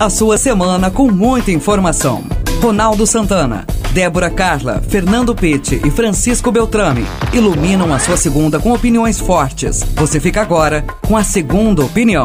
A sua semana com muita informação. Ronaldo Santana, Débora Carla, Fernando Pitti e Francisco Beltrame iluminam a sua segunda com opiniões fortes. Você fica agora com a segunda opinião.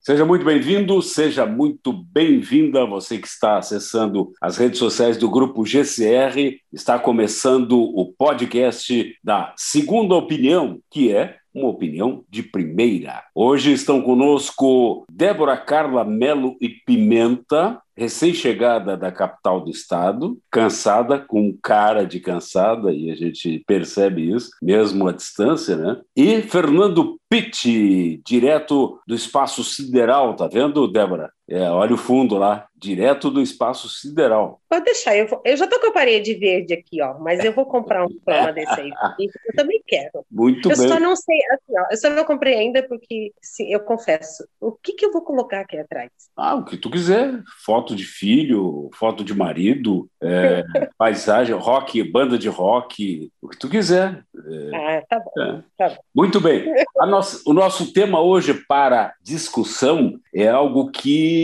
Seja muito bem-vindo, seja muito bem-vinda. Você que está acessando as redes sociais do Grupo GCR, está começando o podcast da Segunda Opinião, que é uma opinião de primeira. Hoje estão conosco Débora Carla Melo e Pimenta, recém-chegada da capital do estado, cansada, com cara de cansada, e a gente percebe isso, mesmo à distância, né? E Fernando Pitti, direto do espaço sideral, tá vendo, Débora? É, olha o fundo lá, direto do espaço sideral. Pode deixar, eu, vou, eu já tô com a parede verde aqui, ó, mas eu vou comprar um plano desse aí. Eu também quero. Muito eu bem. Eu só não sei, assim, ó, eu só não comprei ainda porque, sim, eu confesso, o que que eu vou colocar aqui atrás? Ah, o que tu quiser. Foto de filho, foto de marido, é, paisagem, rock, banda de rock, o que tu quiser. É, ah, tá bom, é. tá bom. Muito bem. Nossa, o nosso tema hoje para discussão é algo que,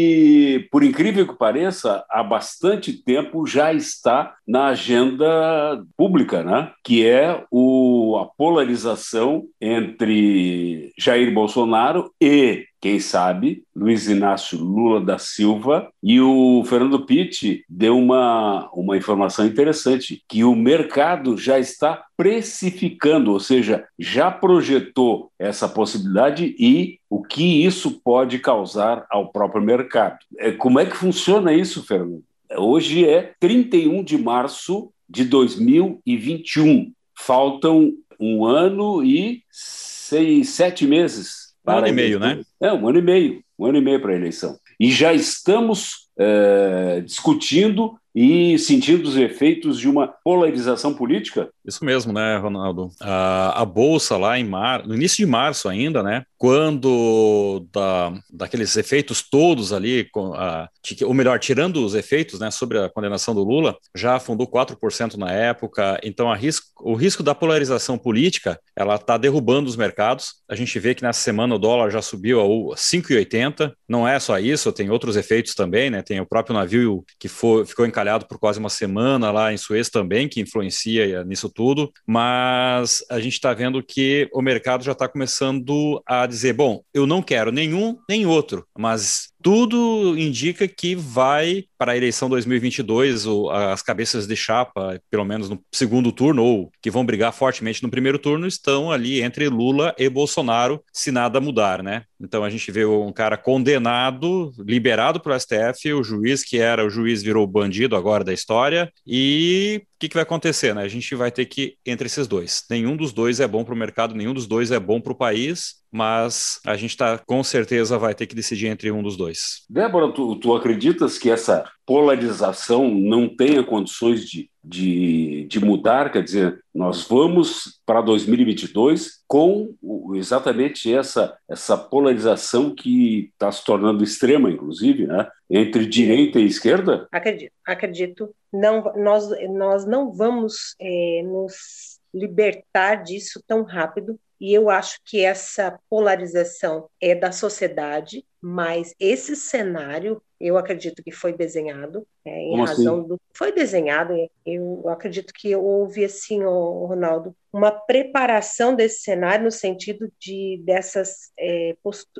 por incrível que pareça, há bastante tempo já está na agenda pública, né? que é o, a polarização entre Jair Bolsonaro e quem sabe, Luiz Inácio Lula da Silva. E o Fernando Pitti deu uma, uma informação interessante, que o mercado já está precificando, ou seja, já projetou essa possibilidade e o que isso pode causar ao próprio mercado. É, como é que funciona isso, Fernando? Hoje é 31 de março de 2021. Faltam um ano e seis, sete meses um ano e meio, né? É, um ano e meio, um ano e meio para a eleição. E já estamos é, discutindo e sentindo os efeitos de uma polarização política? Isso mesmo, né, Ronaldo? A, a bolsa lá em mar, no início de março ainda, né, quando da, daqueles efeitos todos ali, a, ou melhor, tirando os efeitos, né, sobre a condenação do Lula, já afundou 4% na época. Então, risco, o risco da polarização política, ela está derrubando os mercados. A gente vê que nessa semana o dólar já subiu a 5,80. Não é só isso, tem outros efeitos também, né? Tem o próprio navio que foi, ficou encalhado por quase uma semana lá em Suez também, que influencia nisso tudo, mas a gente está vendo que o mercado já está começando a dizer: bom, eu não quero nenhum nem outro, mas tudo indica que vai para a eleição 2022 ou as cabeças de chapa, pelo menos no segundo turno, ou que vão brigar fortemente no primeiro turno, estão ali entre Lula e Bolsonaro, se nada mudar, né? Então a gente vê um cara condenado, liberado pelo STF, o juiz que era o juiz virou bandido agora da história, e o que, que, vai acontecer? Né? A gente vai ter que, entre esses dois, nenhum dos dois é bom para o mercado, nenhum dos dois é bom para o país, mas a gente tá, com certeza vai ter que decidir entre um dos dois. Débora, tu, tu acreditas que essa polarização não tenha condições de, de, de mudar? Quer dizer, nós vamos para 2022 com exatamente essa, essa polarização que está se tornando extrema, inclusive, né? entre direita e esquerda? Acredito, acredito. Não, nós, nós não vamos é, nos libertar disso tão rápido e eu acho que essa polarização é da sociedade, mas esse cenário eu acredito que foi desenhado é, em Como razão assim? do foi desenhado eu acredito que houve assim o Ronaldo uma preparação desse cenário no sentido de dessas é,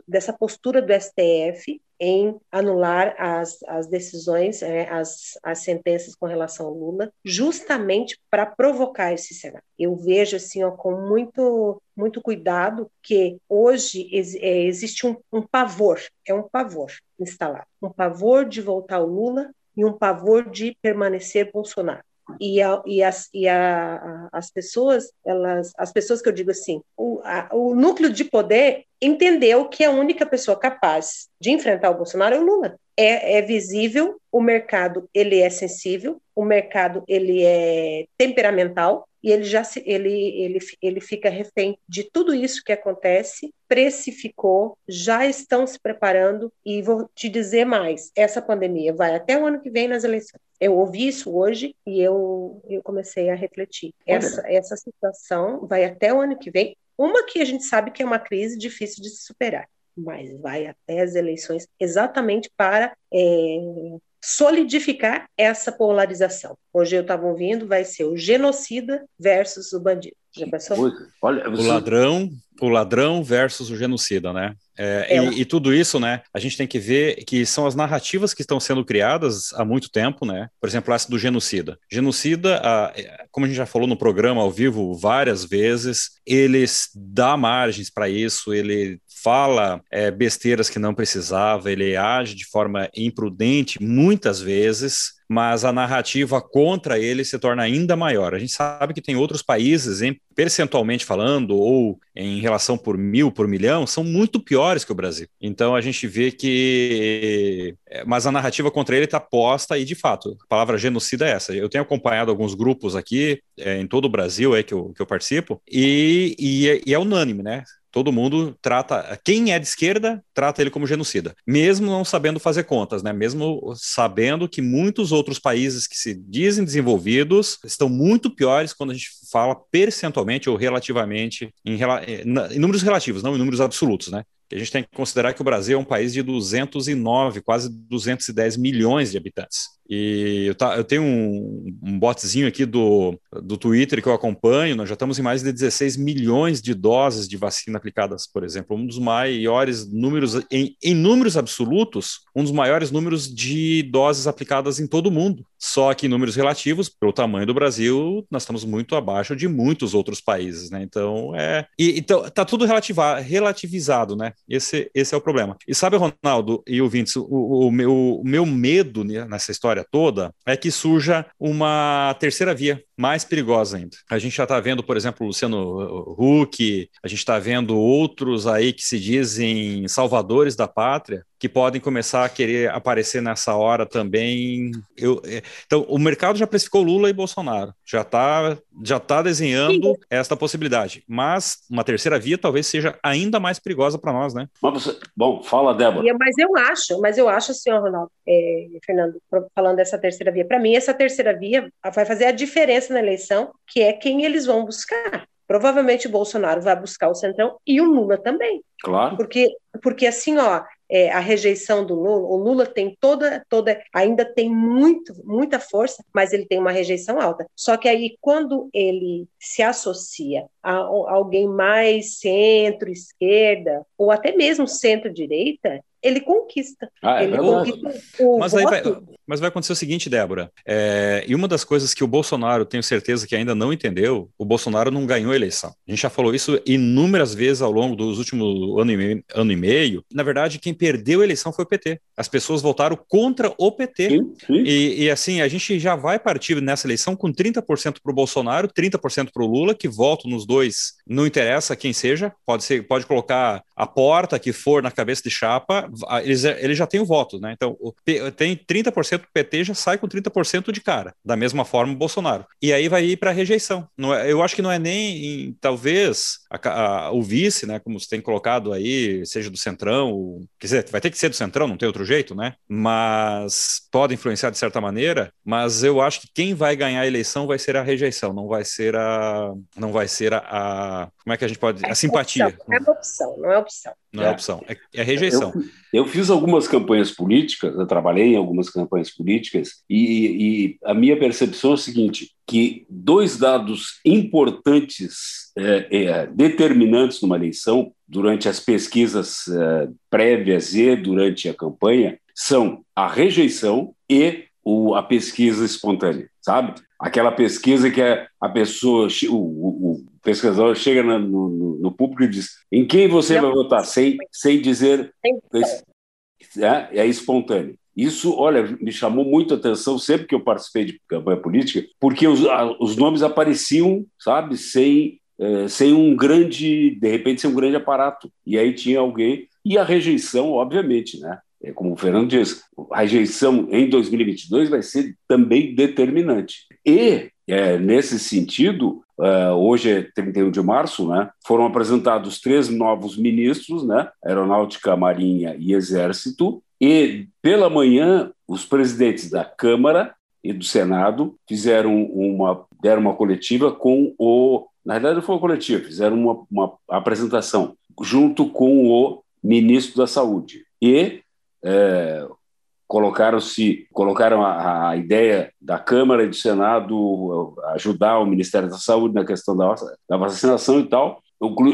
dessa postura do STF em anular as, as decisões, é, as, as sentenças com relação ao Lula, justamente para provocar esse cenário. Eu vejo assim ó, com muito muito cuidado que hoje é, existe um, um pavor, é um pavor instalado, um pavor de voltar ao Lula e um pavor de permanecer Bolsonaro e, a, e, as, e a, a, as pessoas, elas, as pessoas que eu digo assim, o, o núcleo de poder entendeu que a única pessoa capaz de enfrentar o Bolsonaro é o Lula. É, é visível, o mercado ele é sensível, o mercado ele é temperamental, e ele já se, ele, ele, ele fica refém de tudo isso que acontece, precificou, já estão se preparando e vou te dizer mais, essa pandemia vai até o ano que vem nas eleições. Eu ouvi isso hoje e eu, eu comecei a refletir. Essa, essa situação vai até o ano que vem, uma que a gente sabe que é uma crise difícil de se superar. mas vai até as eleições exatamente para é, solidificar essa polarização. Hoje eu estava ouvindo, vai ser o genocida versus o bandido. Já pensou? Olha, você... O ladrão, o ladrão versus o genocida, né? É, é. E, e, tudo isso, né? A gente tem que ver que são as narrativas que estão sendo criadas há muito tempo, né? Por exemplo, essa do genocida. Genocida, a, como a gente já falou no programa ao vivo várias vezes, ele dá margens para isso, ele fala é, besteiras que não precisava, ele age de forma imprudente muitas vezes, mas a narrativa contra ele se torna ainda maior. A gente sabe que tem outros países, em, percentualmente falando, ou em relação por mil, por milhão, são muito piores que o Brasil. Então a gente vê que. É, mas a narrativa contra ele está posta, e de fato, a palavra genocida é essa. Eu tenho acompanhado alguns grupos aqui, é, em todo o Brasil é, que, eu, que eu participo, e, e, é, e é unânime, né? Todo mundo trata, quem é de esquerda, trata ele como genocida, mesmo não sabendo fazer contas, né? Mesmo sabendo que muitos outros países que se dizem desenvolvidos estão muito piores quando a gente fala percentualmente ou relativamente em, em números relativos, não em números absolutos, né? a gente tem que considerar que o Brasil é um país de 209, quase 210 milhões de habitantes. E eu, tá, eu tenho um, um botzinho aqui do, do Twitter que eu acompanho, nós já estamos em mais de 16 milhões de doses de vacina aplicadas, por exemplo, um dos maiores números, em, em números absolutos, um dos maiores números de doses aplicadas em todo o mundo. Só que em números relativos, pelo tamanho do Brasil, nós estamos muito abaixo de muitos outros países, né? Então, é... E, então, tá tudo relativizado, né? Esse, esse é o problema. E sabe, Ronaldo e ouvintes, o, o, meu, o meu medo nessa história toda é que surja uma terceira via mais perigosa ainda. A gente já está vendo, por exemplo, o Luciano Huck, a gente está vendo outros aí que se dizem salvadores da pátria, que podem começar a querer aparecer nessa hora também. Eu, é, então, o mercado já precificou Lula e Bolsonaro, já está já tá desenhando Sim. esta possibilidade. Mas uma terceira via talvez seja ainda mais perigosa para nós, né? Você... Bom, fala, Débora. Mas eu acho, mas eu acho, senhor Ronaldo, é, Fernando, falando dessa terceira via, para mim, essa terceira via vai fazer a diferença na eleição, que é quem eles vão buscar. Provavelmente o Bolsonaro vai buscar o Centrão e o Lula também. Claro. Porque, porque assim, ó, é, a rejeição do Lula, o Lula tem toda, toda, ainda tem muito, muita força, mas ele tem uma rejeição alta. Só que aí, quando ele se associa alguém mais centro-esquerda, ou até mesmo centro-direita, ele conquista. Ah, é ele conquista mas, aí vai, mas vai acontecer o seguinte, Débora, é, e uma das coisas que o Bolsonaro, tenho certeza que ainda não entendeu, o Bolsonaro não ganhou a eleição. A gente já falou isso inúmeras vezes ao longo dos últimos ano e meio. Ano e meio. Na verdade, quem perdeu a eleição foi o PT. As pessoas votaram contra o PT. Sim, sim. E, e, assim, a gente já vai partir nessa eleição com 30% para o Bolsonaro, 30% para o Lula, que votam nos dois, não interessa quem seja, pode ser, pode colocar a porta que for na cabeça de chapa, eles, eles já têm o voto, né? Então, tem 30% do PT já sai com 30% de cara, da mesma forma o Bolsonaro. E aí vai ir para a rejeição. É, eu acho que não é nem, talvez, a, a, o vice, né, como você tem colocado aí, seja do Centrão, ou, quer dizer, vai ter que ser do Centrão, não tem outro jeito, né? Mas pode influenciar de certa maneira, mas eu acho que quem vai ganhar a eleição vai ser a rejeição, não vai ser a não vai ser a, a como é que a gente pode a simpatia. Opção, é uma opção, não é opção. Não é, opção, é, é rejeição. Eu, eu, fiz algumas campanhas políticas, eu trabalhei em algumas campanhas políticas, e, e a minha percepção é a seguinte: que dois dados importantes, é, é, determinantes numa eleição, durante as pesquisas é, prévias e durante a campanha, são a rejeição e o, a pesquisa espontânea, sabe? Aquela pesquisa que é a pessoa, o, o, o pesquisador chega no, no, no, público e diz em quem você vai votar, sem, sem dizer. É, é espontâneo. Isso, olha, me chamou muito a atenção sempre que eu participei de campanha política, porque os, os nomes apareciam, sabe, sem, é, sem um grande, de repente, sem um grande aparato. E aí tinha alguém, e a rejeição, obviamente, né? É como o Fernando diz, a rejeição em 2022 vai ser também determinante. E, é, nesse sentido, é, hoje é 31 de março, né, foram apresentados três novos ministros, né, Aeronáutica, Marinha e Exército, e pela manhã os presidentes da Câmara e do Senado fizeram uma deram uma coletiva com o na verdade não foi uma coletiva fizeram uma, uma apresentação junto com o ministro da Saúde. E é, colocaram-se colocaram a, a, ideia da Câmara e do Senado ajudar o Ministério da Saúde na questão da, da vacinação e tal.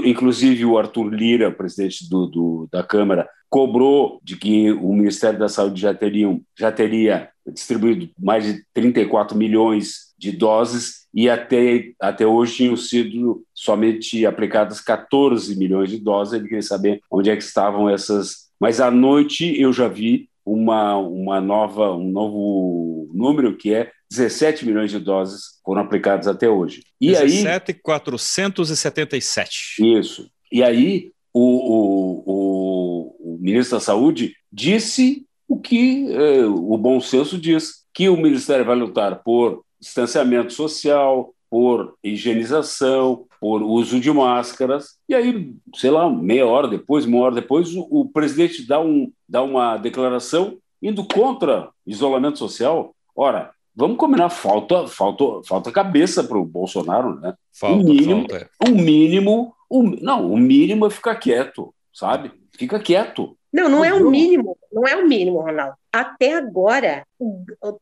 Inclusive o Arthur Lira, presidente do, do, da Câmara, cobrou de que o Ministério da Saúde já, teriam, já teria distribuído mais de 34 milhões de doses e até, até hoje tinham sido somente aplicadas 14 milhões de doses. Ele queria saber onde é que estavam essas. Mas à noite eu já vi uma, uma nova, um novo número que é 17 milhões de doses foram aplicadas até hoje. E 17,477. Isso. E aí o, o, o, o, ministro da Saúde disse o que eh, o bom senso diz, que o Ministério vai lutar por distanciamento social, por higienização, por uso de máscaras. E aí, sei lá, meia hora depois, uma hora depois, o, o presidente dá, um, dá uma declaração indo contra isolamento social. Ora, vamos combinar, falta, falta, falta cabeça para o Bolsonaro, né? Falta, o mínimo, falta. O mínimo, o, não, o mínimo é ficar quieto, sabe? Fica quieto. Não, não é o mínimo, não é o mínimo, Ronaldo. Até agora,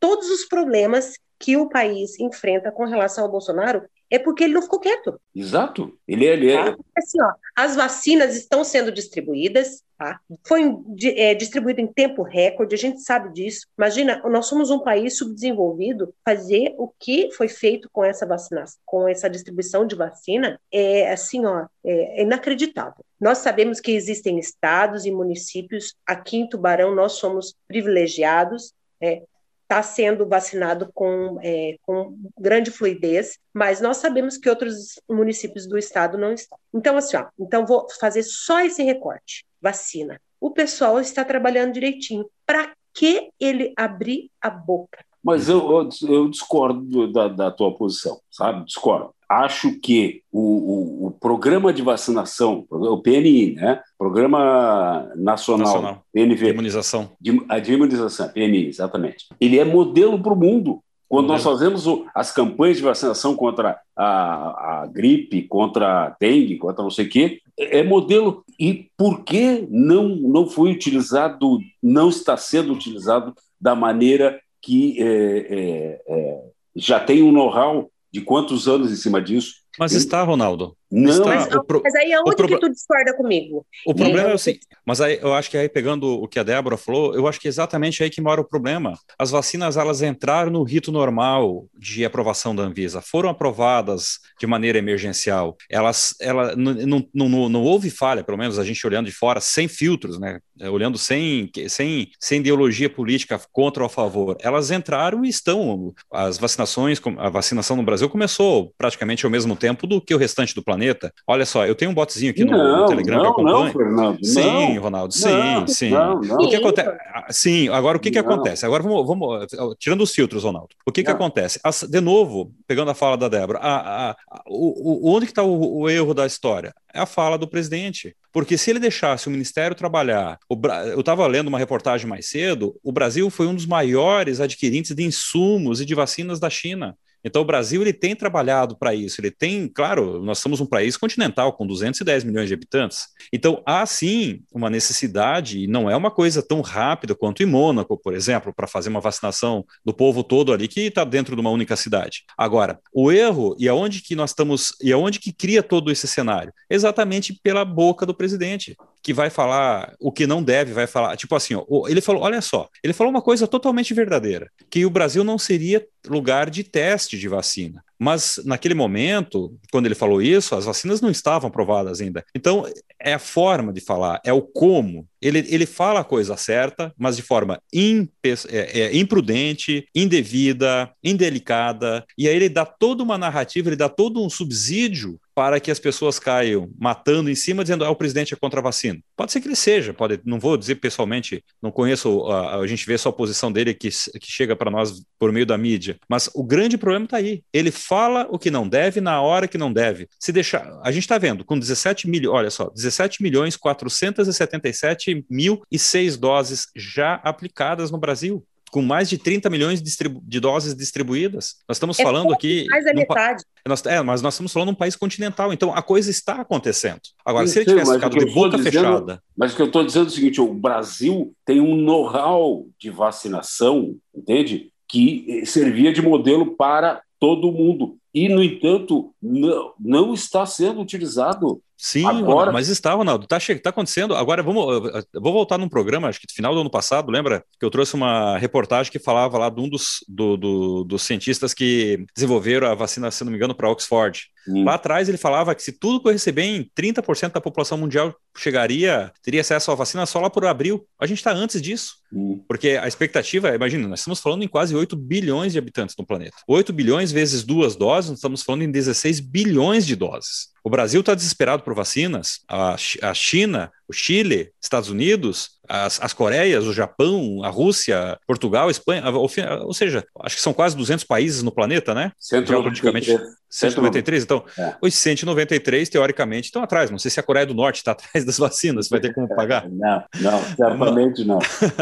todos os problemas que o país enfrenta com relação ao Bolsonaro é porque ele não ficou quieto. Exato. Ele, é, ele é... Tá? Assim, ó, as vacinas estão sendo distribuídas, tá? foi é, distribuído em tempo recorde, a gente sabe disso. Imagina, nós somos um país subdesenvolvido, fazer o que foi feito com essa vacinação, com essa distribuição de vacina, é assim, ó, é, é inacreditável. Nós sabemos que existem estados e municípios, aqui em Tubarão nós somos privilegiados, é, está sendo vacinado com, é, com grande fluidez, mas nós sabemos que outros municípios do estado não estão. Então, assim, ó, então vou fazer só esse recorte: vacina. O pessoal está trabalhando direitinho. Para que ele abrir a boca? Mas eu, eu, eu discordo da, da tua posição, sabe? Discordo acho que o, o, o, programa de vacinação, o PNI, né? Programa Nacional, Nacional. PNV, de imunização. De, a de imunização, PNI, exatamente. Ele é modelo para o mundo. Quando nós fazemos o, as campanhas de vacinação contra a, a, gripe, contra a dengue, contra não sei o quê, é, modelo. E por que não, não foi utilizado, não está sendo utilizado da maneira que é, é, é já tem um know-how de quantos anos em cima disso. Mas está, Ronaldo. Não, está, mas, pro, mas aí aonde pro... que tu discorda comigo? O problema é, é assim, mas aí eu acho que aí pegando o que a Débora falou, eu acho que é exatamente aí que mora o problema. As vacinas elas entraram no rito normal de aprovação da Anvisa, foram aprovadas de maneira emergencial. Elas, ela não, não, não, não houve falha, pelo menos a gente olhando de fora, sem filtros, né? Olhando sem, sem, sem ideologia política contra ou a favor. Elas entraram e estão. As vacinações, a vacinação no Brasil começou praticamente ao mesmo tempo do que o restante do planeta planeta. Olha só, eu tenho um botzinho aqui no, não, no Telegram não, que eu acompanho. Não, Fernando, sim, Ronaldo, sim, sim. O que acontece? Sim, agora o que, que acontece? Agora vamos, vamos, tirando os filtros, Ronaldo. O que, que acontece? As, de novo, pegando a fala da Débora, a, a, a, o, onde que está o, o erro da história? É a fala do presidente. Porque se ele deixasse o Ministério trabalhar, o, eu estava lendo uma reportagem mais cedo, o Brasil foi um dos maiores adquirentes de insumos e de vacinas da China. Então, o Brasil ele tem trabalhado para isso. Ele tem, claro, nós somos um país continental com 210 milhões de habitantes. Então, há sim uma necessidade, e não é uma coisa tão rápida quanto em Mônaco, por exemplo, para fazer uma vacinação do povo todo ali que está dentro de uma única cidade. Agora, o erro e aonde que nós estamos e aonde que cria todo esse cenário? Exatamente pela boca do presidente que vai falar o que não deve, vai falar. Tipo assim, ó, ele falou: olha só, ele falou uma coisa totalmente verdadeira: que o Brasil não seria lugar de teste de vacina. Mas naquele momento, quando ele falou isso, as vacinas não estavam aprovadas ainda. Então, é a forma de falar, é o como. Ele, ele fala a coisa certa, mas de forma impe, é, é, imprudente, indevida, indelicada. E aí ele dá toda uma narrativa, ele dá todo um subsídio para que as pessoas caiam matando em cima, dizendo ah, o presidente é contra a vacina. Pode ser que ele seja, pode, não vou dizer pessoalmente, não conheço, a, a gente vê só a posição dele que, que chega para nós por meio da mídia, mas o grande problema está aí. Ele fala o que não deve na hora que não deve. Se deixar, a gente está vendo, com 17 milhões, olha só, 17 milhões 477 mil e seis doses já aplicadas no Brasil. Com mais de 30 milhões de, doses distribuídas. Nós estamos é falando aqui. Mais a metade. Nós, é, mas nós estamos falando de um país continental, então a coisa está acontecendo. Agora, se ele tivesse ficado de boca dizendo, fechada. Mas o que eu estou dizendo é o seguinte: o Brasil tem um know-how de vacinação, entende? Que servia de modelo para todo mundo. E, no entanto, não, não está sendo utilizado Sim, Agora... mas está, Ronaldo, está tá acontecendo. Agora vamos, vou voltar num programa, acho que no final do ano passado, lembra que eu trouxe uma reportagem que falava lá de um dos, do, do, dos cientistas que desenvolveram a vacina, se não me engano, para Oxford. Hum. Lá atrás ele falava que se tudo corresse bem, 30% da população mundial chegaria, teria acesso à vacina só lá por abril. A gente está antes disso. Hum. Porque a expectativa, imagina, nós estamos falando em quase 8 bilhões de habitantes no planeta. 8 bilhões vezes duas doses, nós estamos falando em 16 bilhões de doses. O Brasil está desesperado por vacinas, a, a China o Chile, Estados Unidos, as, as Coreias, o Japão, a Rússia, Portugal, Espanha, ou, ou, seja, acho que são quase 200 países no planeta, né? 193. 193, então, é. os 193, teoricamente, estão atrás. Não sei se a Coreia do Norte está atrás das vacinas, vai ter como pagar. Não, não, certamente não.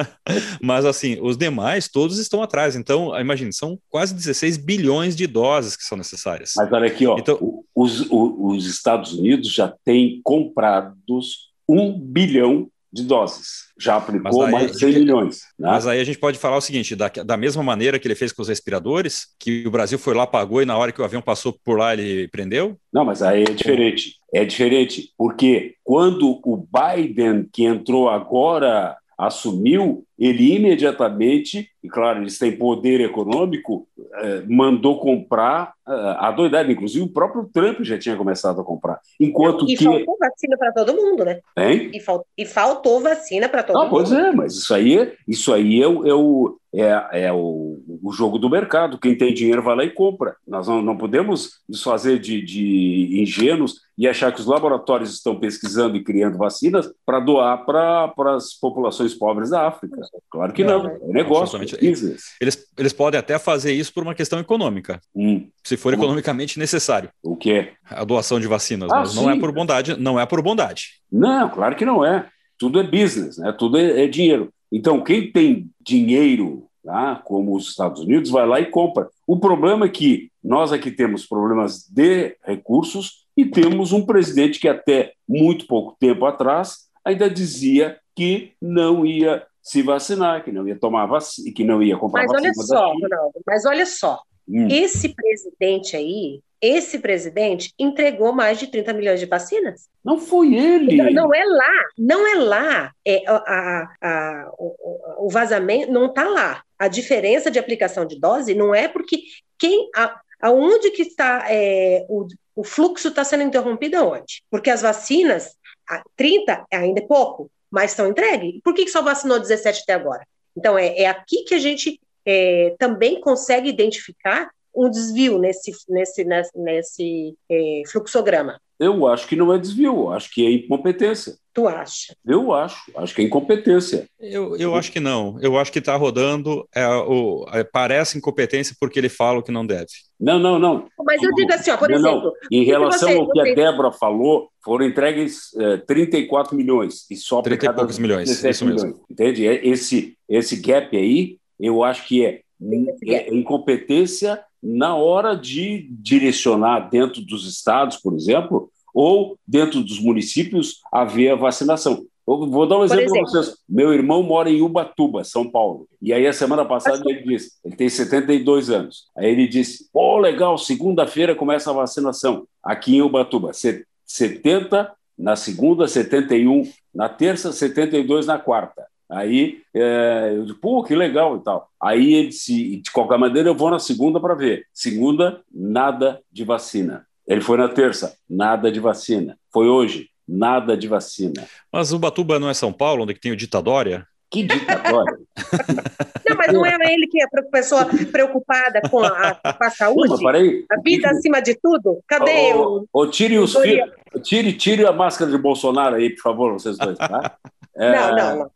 Mas, assim, os demais, todos estão atrás. Então, imagine, são quase 16 bilhões de doses que são necessárias. Mas olha aqui, ó, então, os, os, os Estados Unidos já têm comprados um bilhão de doses. Já aplicou mais de 100 milhões. Né? Mas aí a gente pode falar o seguinte: da, da mesma maneira que ele fez com os respiradores, que o Brasil foi lá, pagou e na hora que o avião passou por lá ele prendeu? Não, mas aí é diferente. É diferente, porque quando o Biden, que entrou agora, assumiu, ele imediatamente, e claro, eles têm poder econômico, eh, mandou comprar eh, a doidade. Inclusive, o próprio Trump já tinha começado a comprar. Enquanto e que... faltou vacina para todo mundo, né? Hein? E, fal... e faltou vacina para todo ah, mundo. Pois é, mas isso aí, isso aí é, o, é, o, é, é o, o, jogo do mercado. Quem tem dinheiro vai lá e compra. Nós não, não podemos nos fazer de, de ingênuos e achar que os laboratórios estão pesquisando e criando vacinas para doar para as populações pobres da África. Claro que não, é negócio, é Eles, eles podem até fazer isso por uma questão econômica, hum. se for hum. economicamente necessário. O quê? A doação de vacinas, ah, mas não é por bondade, não é por bondade. Não, claro que não é. Tudo é business, né? Tudo é, é dinheiro. Então, quem tem dinheiro, tá, como os Estados Unidos, vai lá e compra. O problema é que nós aqui temos problemas de recursos e temos um presidente que até muito pouco tempo atrás ainda dizia que não ia se vacinar, que não ia tomar vacina, que não ia comprar mas vacina. Olha só, Ronaldo, mas olha só, hum. esse presidente aí, esse presidente entregou mais de 30 milhões de vacinas. Não foi ele. Não, não é lá, não é lá. É, a, a, a, o, o, vazamento não está lá. A diferença de aplicação de dose não é porque quem. aonde que está é, o, o fluxo está sendo interrompido aonde? Porque as vacinas, 30 ainda é pouco, mas estão entregues. Por que, que só vacinou 17 até agora? Então, é, é aqui que a gente é, também consegue identificar um desvio nesse, nesse, nesse, nesse é, fluxograma. Eu acho que não é desvio, acho que é incompetência. Tu acha? Eu acho, acho que é incompetência. Eu, eu acho que não. Eu acho que está rodando, é, o, é, parece incompetência porque ele fala o que não deve. Não, não, não. Mas eu digo assim, ó, por não, exemplo. Não. Em relação você, ao que a Débora falou, foram entregues é, 34 milhões e só 30 e poucos milhões. Isso milhões. Mesmo. Entende? É, esse, esse gap aí, eu acho que é, é incompetência na hora de direcionar dentro dos estados, por exemplo, ou dentro dos municípios haver a vacinação. Eu vou dar um exemplo para vocês. Meu irmão mora em Ubatuba, São Paulo. E aí, a semana passada, ele disse: ele tem 72 anos. Aí ele disse: pô, oh, legal, segunda-feira começa a vacinação aqui em Ubatuba. 70 na segunda, 71 na terça, 72 na quarta. Aí é, eu disse, pô, que legal e tal. Aí ele disse, de qualquer maneira, eu vou na segunda para ver. Segunda, nada de vacina. Ele foi na terça, nada de vacina. Foi hoje, nada de vacina. Mas o Batuba não é São Paulo, onde tem o ditadória? Que ditadória? não, mas não é ele que é a pessoa preocupada com a, com a saúde? Não. A vida acima de tudo? Cadê o. Ô, tire os filhos. Tire, tire a máscara de Bolsonaro aí, por favor, vocês dois, tá? É, não, não,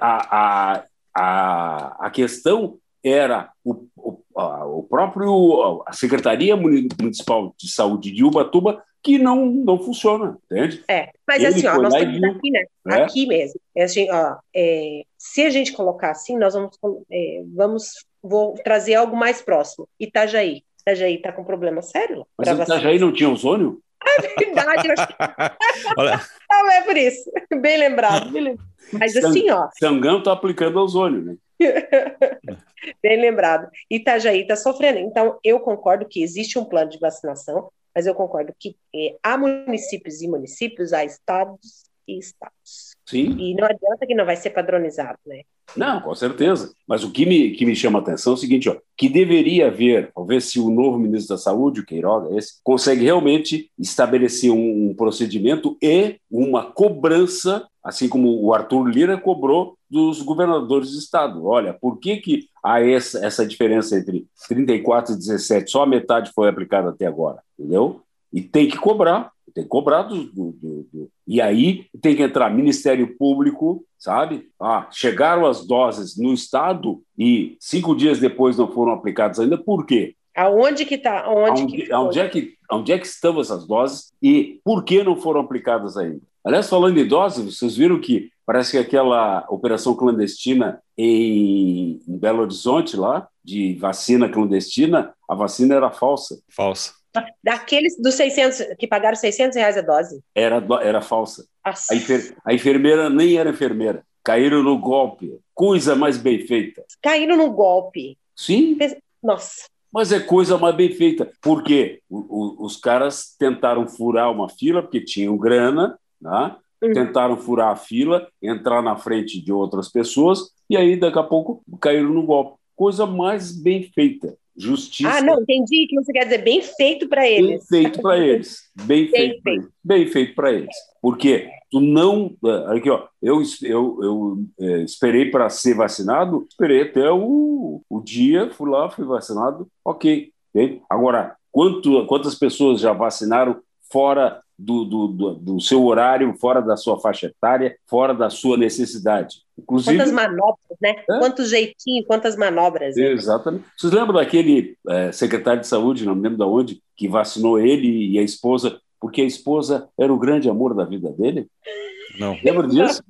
A, a, a, a questão era o, o, o próprio a Secretaria Municipal de Saúde de Ubatuba que não, não funciona, entende? É, mas Ele assim, ó, nós estamos aqui, né? É? Aqui mesmo. É assim, ó, é, se a gente colocar assim, nós vamos, é, vamos vou trazer algo mais próximo. Itajaí. Itajaí está com problema sério? Mas Itajaí não tinha ozônio? É verdade, eu acho Olha. Não, é por isso. Bem lembrado. Bem lembrado. Mas assim, ó. Sangão está aplicando ozônio, né? Bem lembrado. Itajaí está sofrendo. Então, eu concordo que existe um plano de vacinação, mas eu concordo que eh, há municípios e municípios, há estados e estados. Sim. E não adianta que não vai ser padronizado, né? Não, com certeza. Mas o que me, que me chama a atenção é o seguinte, ó, que deveria haver, talvez se o novo ministro da Saúde, o Queiroga, esse, consegue realmente estabelecer um, um procedimento e uma cobrança, assim como o Arthur Lira cobrou dos governadores de estado. Olha, por que, que há essa, essa diferença entre 34 e 17? Só a metade foi aplicada até agora, entendeu? E tem que cobrar, tem que cobrar do, do, do, do, E aí tem que entrar Ministério Público, sabe? Ah, chegaram as doses no Estado e cinco dias depois não foram aplicadas ainda, por quê? Aonde que está? Aonde, aonde, que aonde, é que, aonde é que estão essas doses e por que não foram aplicadas ainda? Aliás, falando em doses, vocês viram que parece que aquela operação clandestina em, em Belo Horizonte, lá, de vacina clandestina, a vacina era falsa. Falsa. Daqueles dos 600, que pagaram 600 reais a dose? Era, era falsa. A, enfer, a enfermeira nem era enfermeira. Caíram no golpe. Coisa mais bem feita. Caíram no golpe. Sim. Nossa. Mas é coisa mais bem feita. Porque o, o, os caras tentaram furar uma fila, porque tinham grana, né? Uhum. tentaram furar a fila, entrar na frente de outras pessoas, e aí, daqui a pouco, caíram no golpe. Coisa mais bem feita. Justiça. Ah, não, entendi que você quer dizer bem feito para eles. Bem feito para eles. Bem, bem feito, feito. Bem feito para eles. Porque tu não. Eh, aqui, ó, eu, eu, eu é, esperei para ser vacinado, esperei até o, o dia, fui lá, fui vacinado, ok. okay? Agora, quanto, quantas pessoas já vacinaram fora do, do, do, do, seu horário, fora da sua faixa etária, fora da sua necessidade. Inclusive, quantas manobras, né? É? Quantos jeitinhos, quantas manobras. Né? Exatamente. Vocês lembram daquele é, secretário de saúde, não me lembro de onde, que vacinou ele e a esposa, porque a esposa era o grande amor da vida dele? Não. Lembra disso?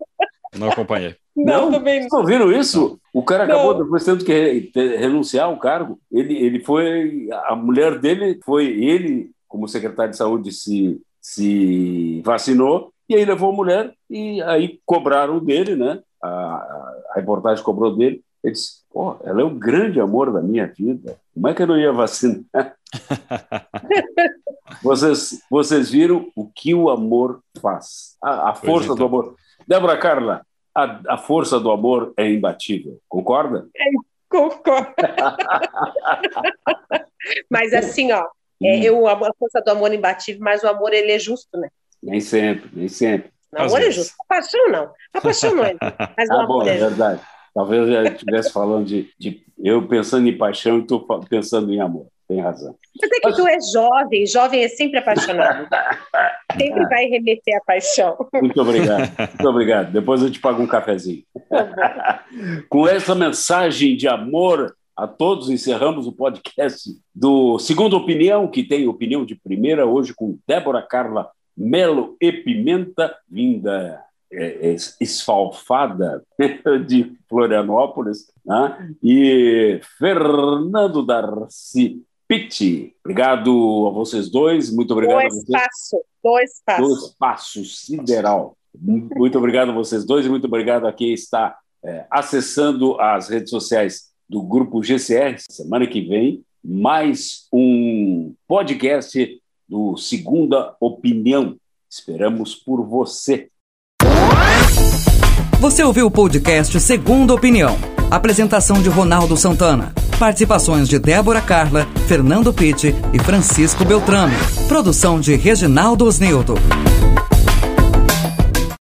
Não acompanhei. Não, não também não. Vocês ouviram isso? Não. O cara acabou depois tendo que renunciar ao cargo. Ele, ele foi. A mulher dele foi ele, como secretário de saúde, se se vacinou, e aí levou a mulher, e aí cobraram dele, né? A, a reportagem cobrou dele. Ele disse: Pô, ela é o grande amor da minha vida. Como é que eu não ia vacinar? vocês, vocês viram o que o amor faz. A, a força então. do amor. Débora Carla, a, a força do amor é imbatível. Concorda? É, concordo. Mas assim, ó, é, hum. eu, a força do amor imbatível, mas o amor ele é justo, né? Nem sempre, nem sempre. O amor é justo. A paixão não. A paixão não é. Mas ah, o amor bom, é, é verdade. Talvez eu estivesse falando de, de, eu pensando em paixão e tu pensando em amor. Tem razão. Mas é que Mas... tu é jovem, jovem é sempre apaixonado. sempre vai remeter à paixão. Muito obrigado, muito obrigado. Depois eu te pago um cafezinho. Tá Com essa mensagem de amor a todos. Encerramos o podcast do Segunda Opinião, que tem opinião de primeira, hoje com Débora Carla Melo e Pimenta, vinda é, é, esfalfada de Florianópolis, né? e Fernando Darcy Pitti. Obrigado a vocês dois, muito obrigado. Dois espaço, dois espaço. Dois espaço sideral. Muito obrigado a vocês dois e muito obrigado a quem está é, acessando as redes sociais do Grupo GCR. Semana que vem, mais um podcast do Segunda Opinião. Esperamos por você. Você ouviu o podcast Segunda Opinião. Apresentação de Ronaldo Santana. Participações de Débora Carla, Fernando Pitti e Francisco Beltrame. Produção de Reginaldo Osnildo.